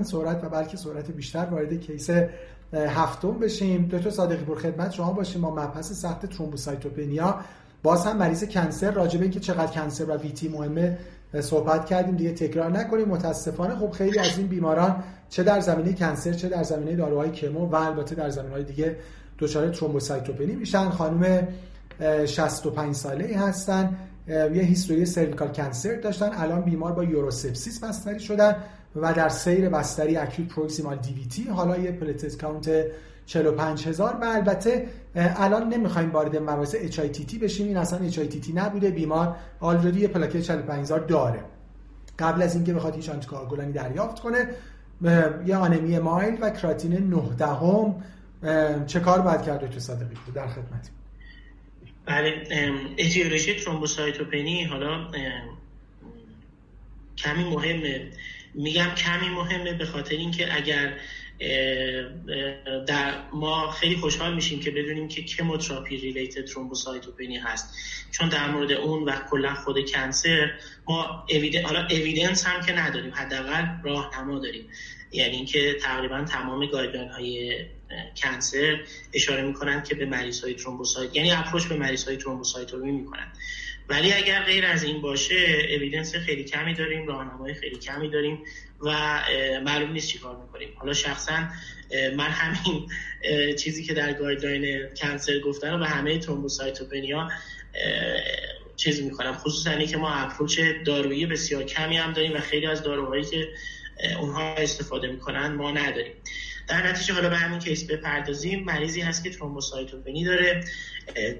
همین سرعت و بلکه سرعت بیشتر وارد case هفتم بشیم. دکتر صادقی پور خدمت شما باشیم. ما مبحث سخت thrombocytopenia. باز هم مریض cancer. راجبه اینکه چقدر cancer و VTE مهمه صحبت کردیم. دیگه تکرار نکنیم. متاسفانه خب خیلی از این بیماران چه در زمینه cancer چه در زمینه داروهای chemo و البته در زمینه دیگه دچار thrombocytopenia میشن. خانم 65 ساله ای هستن. یه history cervical cancer داشتن الان بیمار با urosepsis بستری شدن و در سیر بستری acute proximal DVT حالا یه platelet count 45000 و البته الان نمی‌خوایم وارد مباحث HIT بشیم این اصلا HIT نبوده بیمار already یه پلاکت 45000 داره. قبل از اینکه بخواد هیچ anticoagulant ی دریافت کنه یه آنمی mild و کراتینین 9 دهم چه کار باید کرد دکتر صادقی؟ در خدمت بله etiology thrombocytopenia حالا کمی مهمه. میگم کمی مهمه به خاطر اینکه اگر در ما خیلی خوشحال میشیم که بدونیم که chemotherapy related thrombocytopenia هست. چون در مورد اون و کلا خود cancer ما حالا evidence هم که نداریم حداقل راهنما داریم. یعنی اینکه تقریبا تمام guideline های cancer اشاره می‌کنند که به مریض های thrombocyt یعنی approach به مریض های thrombocytopenia می‌کنند ولی اگر غیر از این باشه evidence خیلی کمی داریم راهنمای خیلی کمی داریم و معلوم نیست چیکار می‌کنیم. حالا شخصا من همین چیزی که در guideline cancer گفتن و به همه thrombocytopenia چیز می‌کنم. خصوصا که ما approach دارویی بسیار کمی هم داریم و خیلی از داروهایی که اونها استفاده می‌کنن ما نداریم. در نتیجه حالا به همین case بپردازیم مریضی هست که thrombocytopenia داره.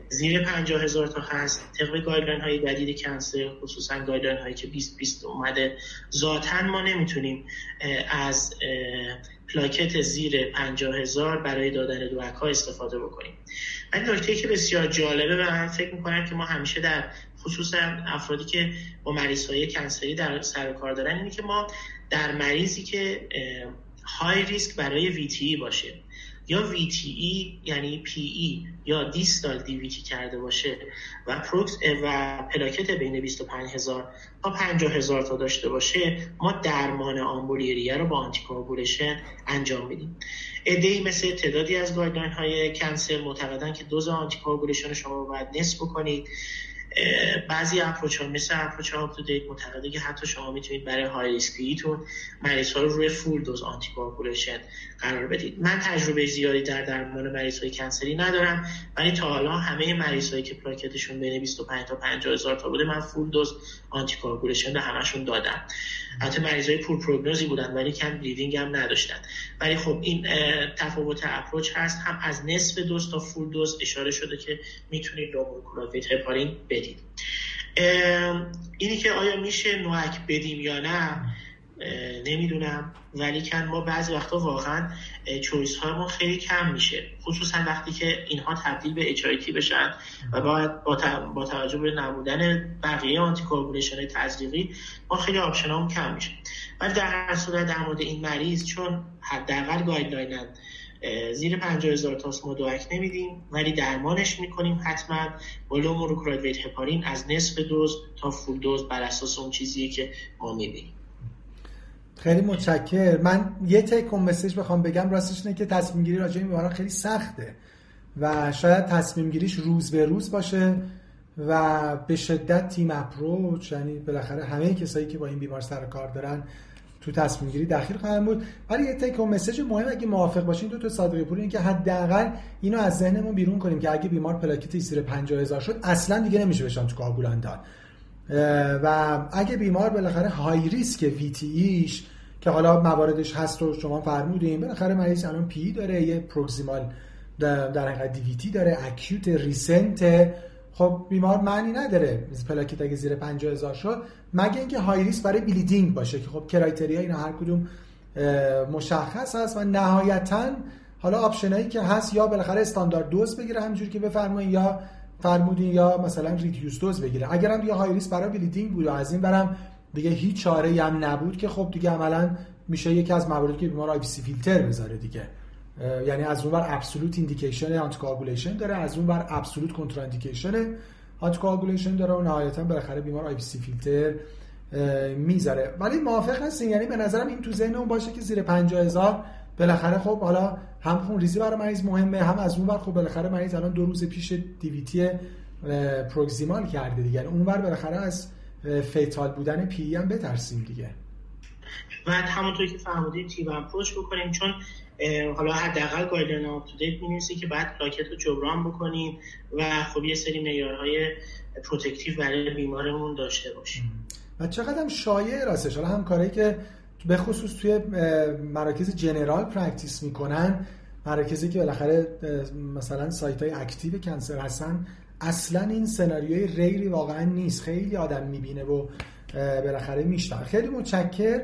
زیر 50 هزار تا هست. طبق guideline های جدید cancer خصوصا guideline هایی که 20 20 اومده ذاتا ما نمی‌تونیم از پلاکت زیر 50 هزار برای دادن DOAC ها استفاده بکنیم. ولی نکته که بسیار جالبه و من فکر می‌کنم که ما همیشه در خصوصا افرادی که با مریض های cancer ی در سر کار دارن اینه که ما در مریضی که high risk برای VTE باشه. یا VTE یعنی PE یا distal DVT کرده باشه و prox و پلاکت بین 25 هزار تا 50 هزار تا داشته باشه ما درمان آمبولی ریه رو با anticoagulation انجام میدیم. ای مثل تعدادی از guideline های cancer معتقدن که دوز anticoagulation شما باید نصف بکنید. بعضی approach ها مثل approach UpToDate معتقده که حتی شما می‌تونید برای high risk یتون مریض ها رو روی full dose anticoagulation قرار بدید. من تجربه زیادی در درمان مریض های cancer ی ندارم ولی تا حالا همه مریض هایی که پلاکتشون بین 25 تا 50 هزار تا بوده من full dose anticoagulation به همشون دادم. حتی مریض های poor prognosis ی بودن ولی کم bleeding هم نداشتن. ولی خب این تفاوت approach هست. هم از نصف دوز تا full dose اشاره شده که می‌تونید low molecular heparin بدید اینی که آیا میشه NOAC بدیم یا نه؟ نمی‌دونم. ولی کن ما بعضی وقتا واقعا choice ها ما خیلی کم میشه. خصوصا وقتی که اینها تبدیل به HIT بشن و باید با, توجه به نبودن بقیه anticoagulation تزریقی ما خیلی option کم میشه. ولی در هر صورت در مورد این مریض چون حداقل guideline زیر 50 هزار تاس ما DOAC نمیدیم ولی درمانش می‌کنیم حتما. با لوموروکراید هپارین از نصف دوز تا فول دوز بر اساس اون چیزیه که ما می‌بینیم. خیلی متشکر من یه تک مسیج بخوام بگم راستش اینه که تصمیم گیری راجع به خیلی سخته و شاید تصمیم گیریش روز به روز باشه و به شدت تیم اپروچ یعنی بالاخره همه کسایی که با این بیمار سر کار دارن تو تصمیم گیری دخیل خواهند بود. ولی یه تک مسیج مهم اگه موافق باشین دو تا صادقی پور این که حداقل اینو از ذهنمون بیرون کنیم که اگه بیمار پلاکت زیر 50 هزار شد اصلا دیگه نمیشه بشن تو داد و اگه بیمار بالاخره high risk VTE ایش که حالا مواردش هست رو شما فرمودین بالاخره مریض الان PE داره یه proximal در حقیقت DVT داره acute recent خب بیمار معنی نداره پلاکت اگه زیر 50 هزار شد مگه اینکه high risk برای bleeding باشه که خب criteria اینا هر کدوم مشخص هست و نهایتا حالا option ایی که هست یا بالاخره standard dose بگیره همینجوری که بفرمایید یا فرمودین یا مثلا reduced dose بگیره. اگر هم دیگه high risk برای bleeding بود و از این برم دیگه هیچ چاره هم نبود که خب دیگه عملا میشه یکی از مواردی که بیمار IVC filter بذاره دیگه. یعنی از اون بر absolute indication anticoagulation داره از اون بر absolute contraindication anticoagulation داره و نهایتا بالاخره بیمار IVC filter می‌ذاره ولی موافق هستین؟ یعنی به نظرم این تو ذهن اون باشه که زیر 50 هزار بالاخره خب حالا هم خون ریزی برای مریض مهمه هم از اون ور خب بالاخره مریض الان دو روز پیش DVT proximal کرده دیگه. اون ور بالاخره از fatal بودن PE هم بترسیم دیگه. و همونطوری که فرمودید تیب approach بکنیم چون حالا حداقل guideline UpToDate می‌نویسه که باید پلاکت رو جبران بکنیم و خب یه سری معیارهای protective برای بیمارمون داشته باشیم. و چقدر هم شایع راستش؟ حالا هم کاری که به خصوص توی مراکز general practice می‌کنن مراکزی که بالاخره مثلا سایت های active cancer هستن اصلا این سناریوی rare ی واقعا نیست. خیلی آدم می‌بینه و بالاخره میشنن خیلی متشکر